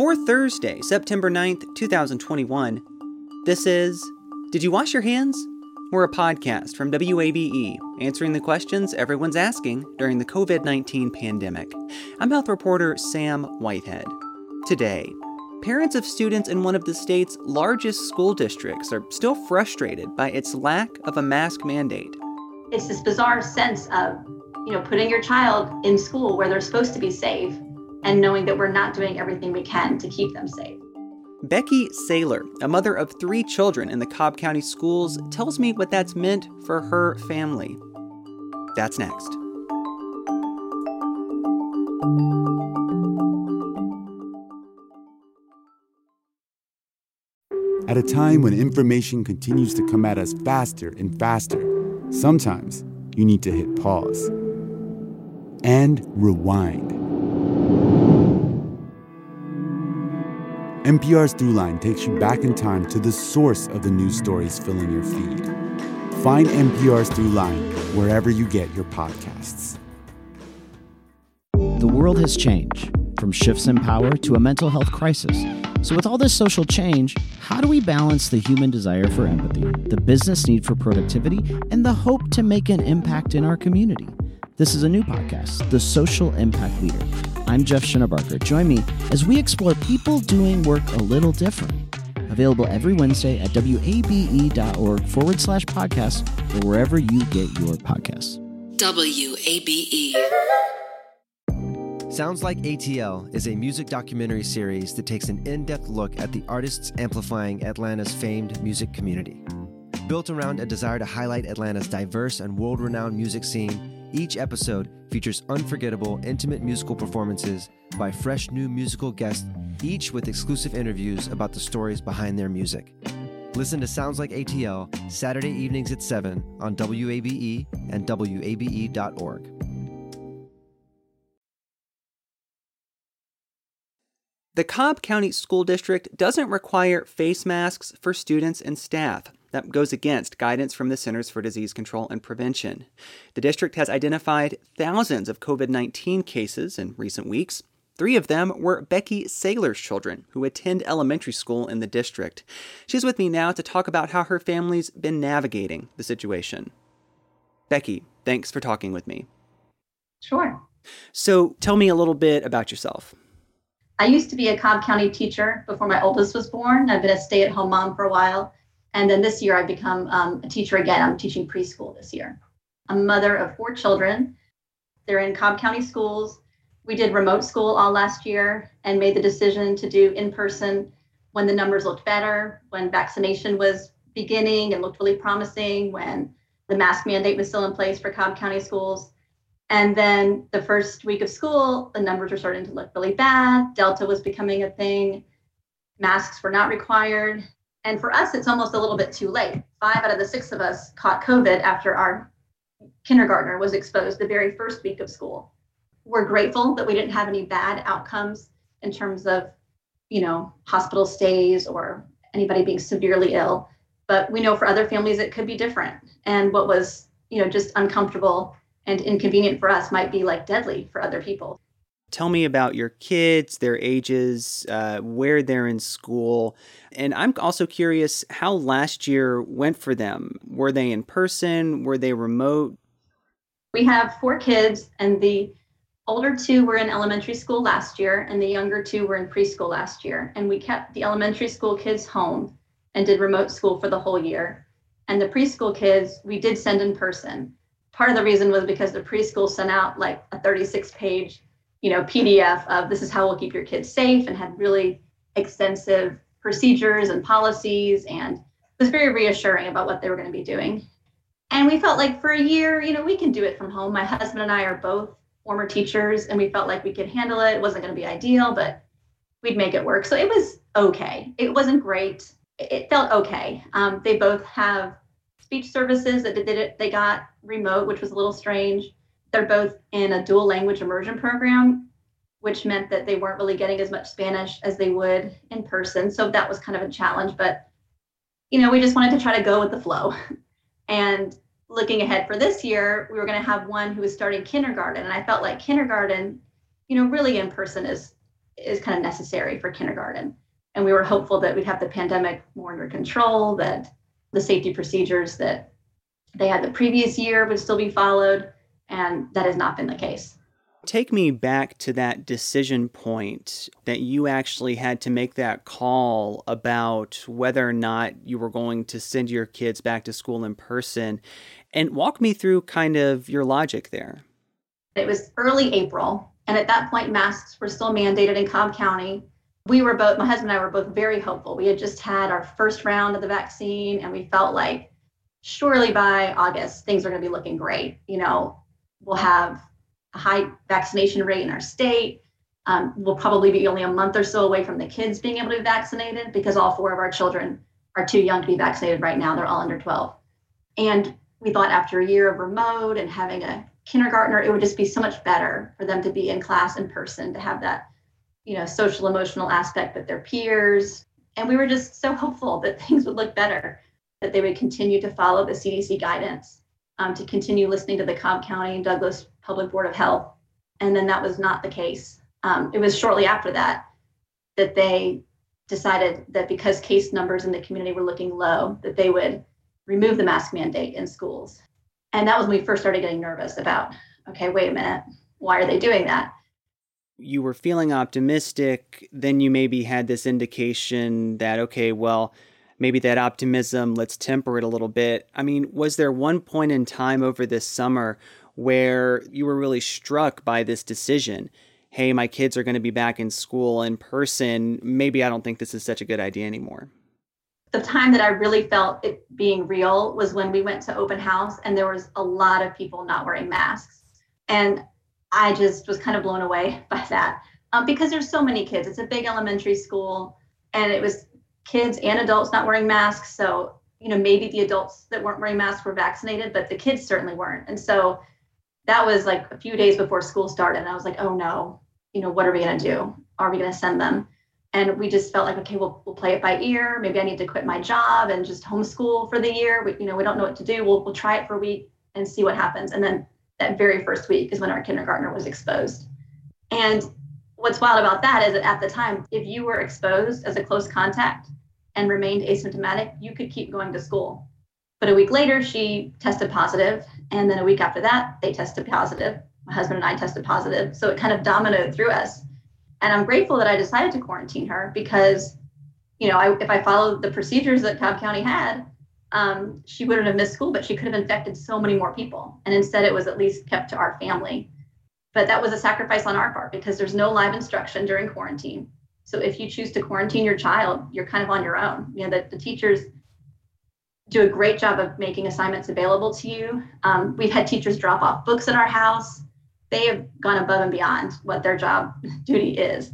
For Thursday, September 9th, 2021, this is Did You Wash Your Hands? We're a podcast from WABE answering the questions everyone's asking during the COVID 19 pandemic. I'm health reporter Sam Whitehead. Today, parents of students in one of the state's largest school districts are still frustrated by its lack of a mask mandate. It's this bizarre sense of, you know, putting your child in school where they're supposed to be safe and knowing that we're not doing everything we can to keep them safe. Becky Saylor, a mother of three children in the Cobb County schools, tells me what that's meant for her family. That's next. At a time when information continues to come at us faster and faster, sometimes you need to hit pause and rewind. NPR's Throughline takes you back in time to the source of the news stories filling your feed. Find NPR's Throughline wherever you get your podcasts. The world has changed from shifts in power to a mental health crisis. So, with all this social change, how do we balance the human desire for empathy, the business need for productivity, and the hope to make an impact in our community? This is a new podcast, The Social Impact Leader. I'm Jeff Shinabarger. Join me as we explore people doing work a little different. Available every Wednesday at wabe.org forward slash podcast or wherever you get your podcasts. WABE. Sounds Like ATL is a music documentary series that takes an in depth look at the artists amplifying Atlanta's famed music community. Built around a desire to highlight Atlanta's diverse and world renowned music scene, each episode features unforgettable, intimate musical performances by fresh new musical guests, each with exclusive interviews about the stories behind their music. Listen to Sounds Like ATL Saturday evenings at 7 on WABE and WABE.org. The Cobb County School District doesn't require face masks for students and staff. That goes against guidance from the Centers for Disease Control and Prevention. The district has identified thousands of COVID 19 cases in recent weeks. Three of them were Becky Saylor's children, who attend elementary school in the district. She's with me now to talk about how her family's been navigating the situation. Becky, thanks for talking with me. Sure. So tell me a little bit about yourself. I used to be a Cobb County teacher before my oldest was born. I've been a stay at home mom for a while. And then this year I've become um, a teacher again. I'm teaching preschool this year. A mother of four children. They're in Cobb County schools. We did remote school all last year and made the decision to do in person when the numbers looked better, when vaccination was beginning and looked really promising, when the mask mandate was still in place for Cobb County schools. And then the first week of school, the numbers were starting to look really bad. Delta was becoming a thing. Masks were not required. And for us, it's almost a little bit too late. Five out of the six of us caught COVID after our kindergartner was exposed the very first week of school. We're grateful that we didn't have any bad outcomes in terms of, you know, hospital stays or anybody being severely ill. But we know for other families it could be different. And what was, you know, just uncomfortable and inconvenient for us might be like deadly for other people. Tell me about your kids, their ages, uh, where they're in school. And I'm also curious how last year went for them. Were they in person? Were they remote? We have four kids, and the older two were in elementary school last year, and the younger two were in preschool last year. And we kept the elementary school kids home and did remote school for the whole year. And the preschool kids, we did send in person part of the reason was because the preschool sent out like a 36 page you know pdf of this is how we'll keep your kids safe and had really extensive procedures and policies and was very reassuring about what they were going to be doing. And we felt like for a year you know we can do it from home. My husband and i are both former teachers and we felt like we could handle it. It wasn't going to be ideal but we'd make it work. So it was okay. It wasn't great. It felt okay. Um, they both have speech services that did they got remote which was a little strange. They're both in a dual language immersion program which meant that they weren't really getting as much spanish as they would in person. So that was kind of a challenge but you know we just wanted to try to go with the flow. And looking ahead for this year we were going to have one who was starting kindergarten and i felt like kindergarten you know really in person is is kind of necessary for kindergarten. And we were hopeful that we'd have the pandemic more under control, that the safety procedures that they had the previous year would still be followed. And that has not been the case. Take me back to that decision point that you actually had to make that call about whether or not you were going to send your kids back to school in person. And walk me through kind of your logic there. It was early April, and at that point, masks were still mandated in Cobb County. We were both, my husband and I were both very hopeful. We had just had our first round of the vaccine, and we felt like surely by August, things are going to be looking great. You know, we'll have a high vaccination rate in our state. Um, we'll probably be only a month or so away from the kids being able to be vaccinated because all four of our children are too young to be vaccinated right now. They're all under 12. And we thought after a year of remote and having a kindergartner, it would just be so much better for them to be in class in person, to have that, you know, social emotional aspect with their peers. And we were just so hopeful that things would look better, that they would continue to follow the CDC guidance, um, to continue listening to the Cobb County and Douglas Public Board of Health. And then that was not the case. Um, it was shortly after that that they decided that because case numbers in the community were looking low, that they would remove the mask mandate in schools. And that was when we first started getting nervous about, okay, wait a minute, why are they doing that? You were feeling optimistic, then you maybe had this indication that, okay, well, maybe that optimism, let's temper it a little bit. I mean, was there one point in time over this summer where you were really struck by this decision? Hey, my kids are going to be back in school in person. Maybe I don't think this is such a good idea anymore the time that I really felt it being real was when we went to open house and there was a lot of people not wearing masks. And I just was kind of blown away by that um, because there's so many kids. It's a big elementary school and it was kids and adults not wearing masks. So, you know, maybe the adults that weren't wearing masks were vaccinated, but the kids certainly weren't. And so that was like a few days before school started. And I was like, oh no, you know, what are we going to do? Are we going to send them? and we just felt like okay we'll, we'll play it by ear maybe i need to quit my job and just homeschool for the year we, you know we don't know what to do we'll, we'll try it for a week and see what happens and then that very first week is when our kindergartner was exposed. And what's wild about that is that at the time if you were exposed as a close contact and remained asymptomatic you could keep going to school. But a week later she tested positive and then a week after that they tested positive. My husband and i tested positive. So it kind of dominoed through us. And I'm grateful that I decided to quarantine her because, you know, I, if I followed the procedures that Cobb County had, um, she wouldn't have missed school, but she could have infected so many more people. And instead, it was at least kept to our family. But that was a sacrifice on our part because there's no live instruction during quarantine. So if you choose to quarantine your child, you're kind of on your own. You know, the, the teachers do a great job of making assignments available to you. Um, we've had teachers drop off books at our house they have gone above and beyond what their job duty is.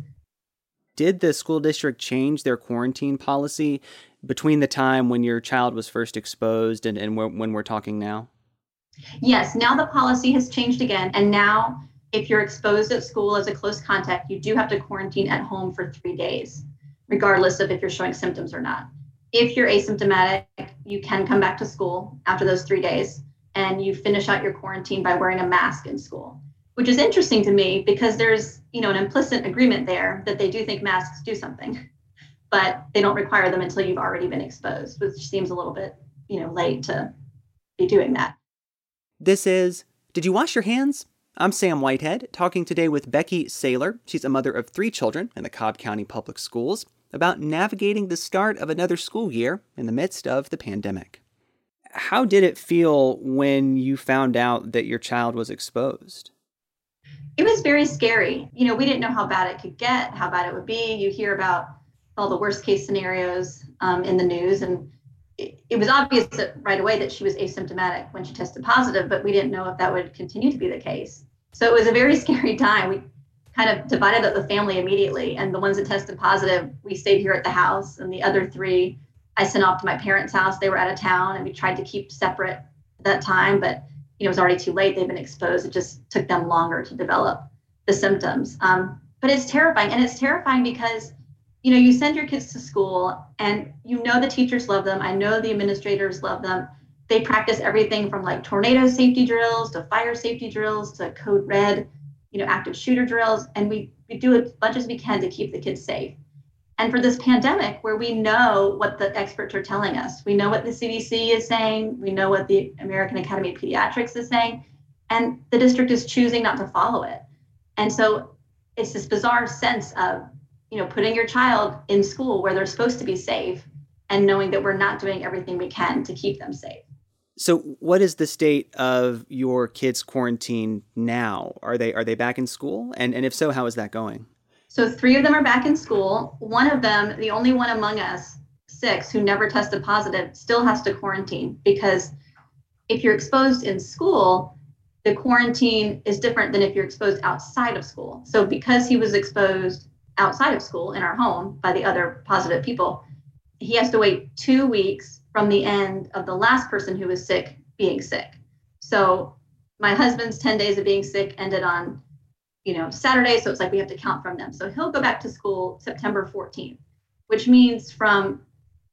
Did the school district change their quarantine policy between the time when your child was first exposed and, and when we're talking now? Yes, now the policy has changed again. And now, if you're exposed at school as a close contact, you do have to quarantine at home for three days, regardless of if you're showing symptoms or not. If you're asymptomatic, you can come back to school after those three days and you finish out your quarantine by wearing a mask in school which is interesting to me because there's you know an implicit agreement there that they do think masks do something but they don't require them until you've already been exposed which seems a little bit you know late to be doing that. This is did you wash your hands? I'm sam whitehead talking today with becky saylor. She's a mother of three children in the cobb county public schools about navigating the start of another school year in the midst of the pandemic. How did it feel when you found out that your child was exposed? It was very scary. You know, we didn't know how bad it could get, how bad it would be. You hear about all the worst case scenarios um, in the news, and it, it was obvious that right away that she was asymptomatic when she tested positive, but we didn't know if that would continue to be the case. So it was a very scary time. We kind of divided up the family immediately, and the ones that tested positive, we stayed here at the house, and the other three, I sent off to my parents' house. They were out of town, and we tried to keep separate at that time, but you know, it was already too late. They've been exposed. It just took them longer to develop the symptoms. Um, but it's terrifying. And it's terrifying because, you know, you send your kids to school and you know the teachers love them. I know the administrators love them. They practice everything from like tornado safety drills to fire safety drills to code red, you know, active shooter drills. And we we do as much as we can to keep the kids safe. And for this pandemic, where we know what the experts are telling us, we know what the CDC is saying, we know what the American Academy of Pediatrics is saying, and the district is choosing not to follow it. And so it's this bizarre sense of, you know, putting your child in school where they're supposed to be safe and knowing that we're not doing everything we can to keep them safe. So, what is the state of your kids' quarantine now? Are they are they back in school? And and if so, how is that going? So, three of them are back in school. One of them, the only one among us six who never tested positive, still has to quarantine because if you're exposed in school, the quarantine is different than if you're exposed outside of school. So, because he was exposed outside of school in our home by the other positive people, he has to wait two weeks from the end of the last person who was sick being sick. So my husband's 10 days of being sick ended on, you know, Saturday. So it's like we have to count from them. So he'll go back to school September 14th, which means from,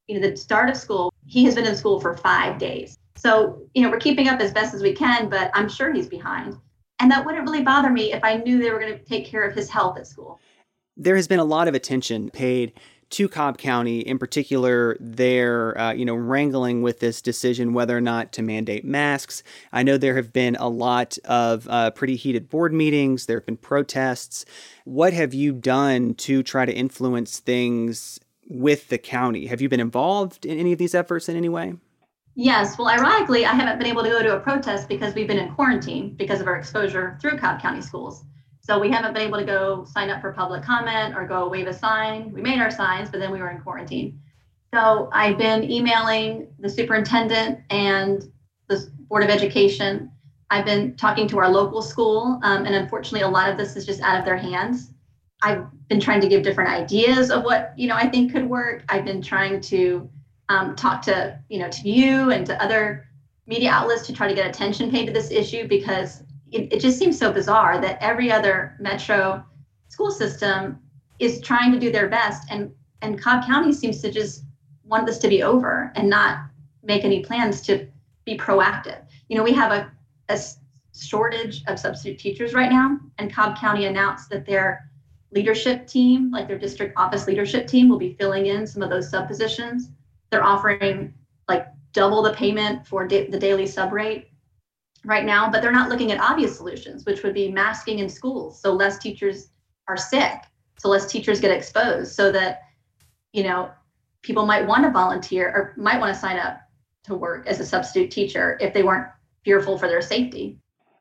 you know, the start of school, he has been in school for five days. So, you know, we're keeping up as best as we can, but I'm sure he's behind. And that wouldn't really bother me if I knew they were going to take care of his health at school. There has been a lot of attention paid to Cobb County, in particular, they're uh, you know wrangling with this decision whether or not to mandate masks. I know there have been a lot of uh, pretty heated board meetings. There have been protests. What have you done to try to influence things with the county? Have you been involved in any of these efforts in any way? Yes. Well, ironically, I haven't been able to go to a protest because we've been in quarantine because of our exposure through Cobb County schools. So we haven't been able to go sign up for public comment or go wave a sign. We made our signs, but then we were in quarantine. So I've been emailing the superintendent and the Board of Education. I've been talking to our local school, um, and unfortunately, a lot of this is just out of their hands. I've been trying to give different ideas of what you know I think could work. I've been trying to um, talk to you know to you and to other media outlets to try to get attention paid to this issue because it, just seems so bizarre that every other metro school system is trying to do their best and and cobb county seems to just want this to be over and not make any plans to be proactive. You know we have a, a shortage of substitute teachers right now and cobb county announced that their leadership team like their district office leadership team will be filling in some of those sub positions. They're offering like double the payment for da- the daily sub rate right now, but they're not looking at obvious solutions, which would be masking in schools so less teachers are sick, so less teachers get exposed, so that you know people might want to volunteer or might want to sign up to work as a substitute teacher if they weren't fearful for their safety.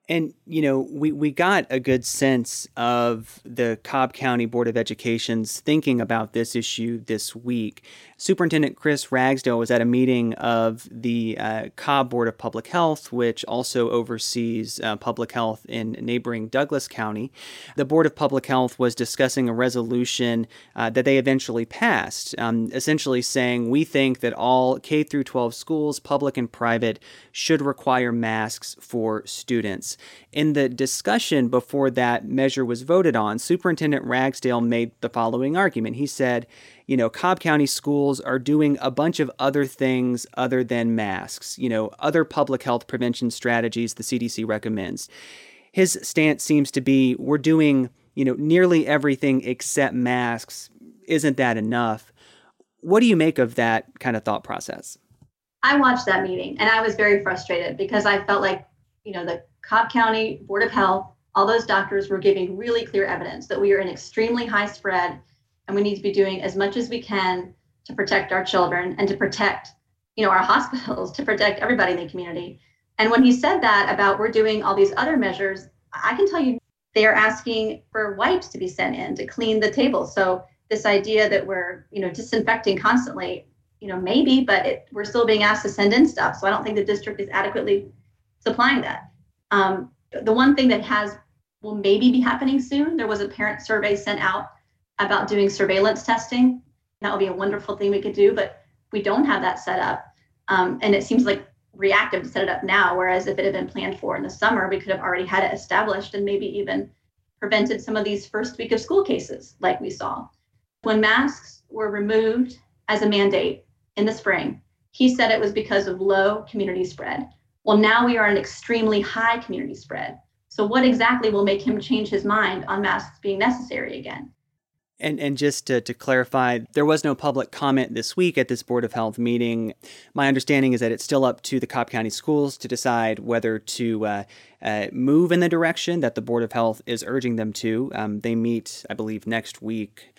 And, you know, we, we got a good sense of the Cobb County Board of Education's thinking about this issue this week. Superintendent Chris Ragsdale was at a meeting of the uh, Cobb Board of Public Health, which also oversees uh, public health in neighboring Douglas County. The Board of Public Health was discussing a resolution uh, that they eventually passed, um, essentially saying we think that all K through 12 schools, public and private, should require masks for students. In the discussion before that measure was voted on, Superintendent Ragsdale made the following argument. He said, you know, Cobb County schools are doing a bunch of other things other than masks, you know, other public health prevention strategies the CDC recommends. His stance seems to be we're doing, you know, nearly everything except masks. Isn't that enough? What do you make of that kind of thought process? I watched that meeting and I was very frustrated because I felt like, you know, the Cobb County Board of Health, all those doctors were giving really clear evidence that we are in extremely high spread and we need to be doing as much as we can to protect our children and to protect, you know, our hospitals, to protect everybody in the community. And when he said that about we're doing all these other measures, I can tell you they are asking for wipes to be sent in to clean the table. So this idea that we're, you know, disinfecting constantly, you know, maybe, but it, we're still being asked to send in stuff. So I don't think the district is adequately supplying that. Um, the one thing that has will maybe be happening soon. There was a parent survey sent out about doing surveillance testing. That would be a wonderful thing we could do, but we don't have that set up. Um, and it seems like reactive to set it up now. Whereas if it had been planned for in the summer, we could have already had it established and maybe even prevented some of these first week of school cases like we saw. When masks were removed as a mandate in the spring, he said it was because of low community spread. Well, now we are an extremely high community spread. So, what exactly will make him change his mind on masks being necessary again? And, and just to, to clarify, there was no public comment this week at this Board of Health meeting. My understanding is that it's still up to the Cobb County Schools to decide whether to uh, uh, move in the direction that the Board of Health is urging them to. Um, they meet, I believe, next week.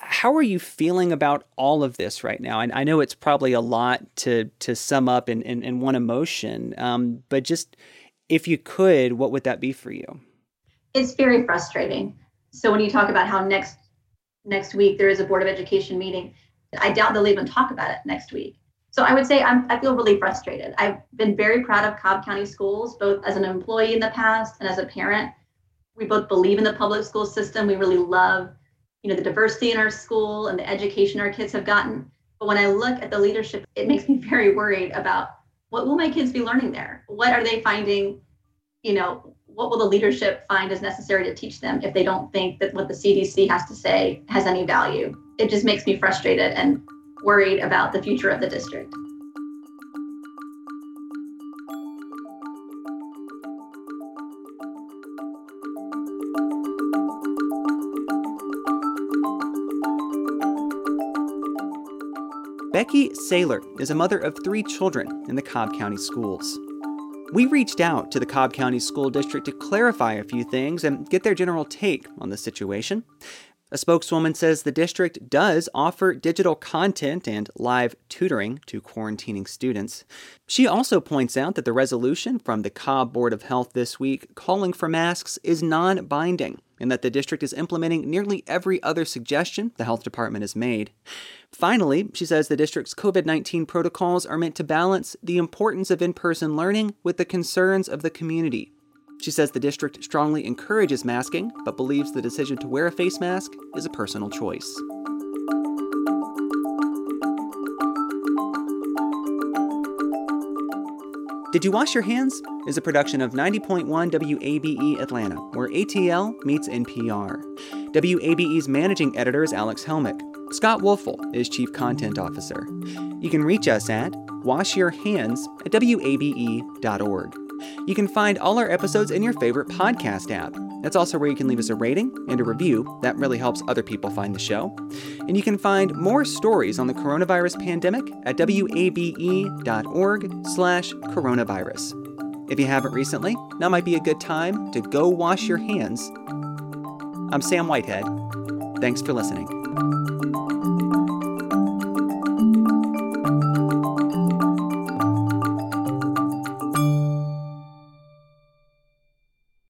How are you feeling about all of this right now? And I know it's probably a lot to to sum up in, in, in one emotion, um, but just if you could, what would that be for you? It's very frustrating. So when you talk about how next next week there is a board of education meeting, I doubt they'll even talk about it next week. So I would say I'm, I feel really frustrated. I've been very proud of Cobb County Schools, both as an employee in the past and as a parent. We both believe in the public school system. We really love, you know, the diversity in our school and the education our kids have gotten. But when I look at the leadership, it makes me very worried about what will my kids be learning there? What are they finding? You know, what will the leadership find is necessary to teach them if they don't think that what the CDC has to say has any value? It just makes me frustrated and worried about the future of the district. Becky Saylor is a mother of three children in the Cobb County schools. We reached out to the Cobb County School District to clarify a few things and get their general take on the situation. A spokeswoman says the district does offer digital content and live tutoring to quarantining students. She also points out that the resolution from the Cobb Board of Health this week calling for masks is non binding and that the district is implementing nearly every other suggestion the health department has made. Finally, she says the district's COVID 19 protocols are meant to balance the importance of in person learning with the concerns of the community. She says the district strongly encourages masking, but believes the decision to wear a face mask is a personal choice. Did You Wash Your Hands? is a production of 90.1 WABE Atlanta, where ATL meets NPR. WABE's managing editor is Alex Helmick. Scott Woelfel is Chief Content Officer. You can reach us at washyourhands at wabe.org. You can find all our episodes in your favorite podcast app. That's also where you can leave us a rating and a review. That really helps other people find the show. And you can find more stories on the coronavirus pandemic at wabe.org slash coronavirus. If you haven't recently, now might be a good time to go wash your hands. I'm Sam Whitehead. Thanks for listening.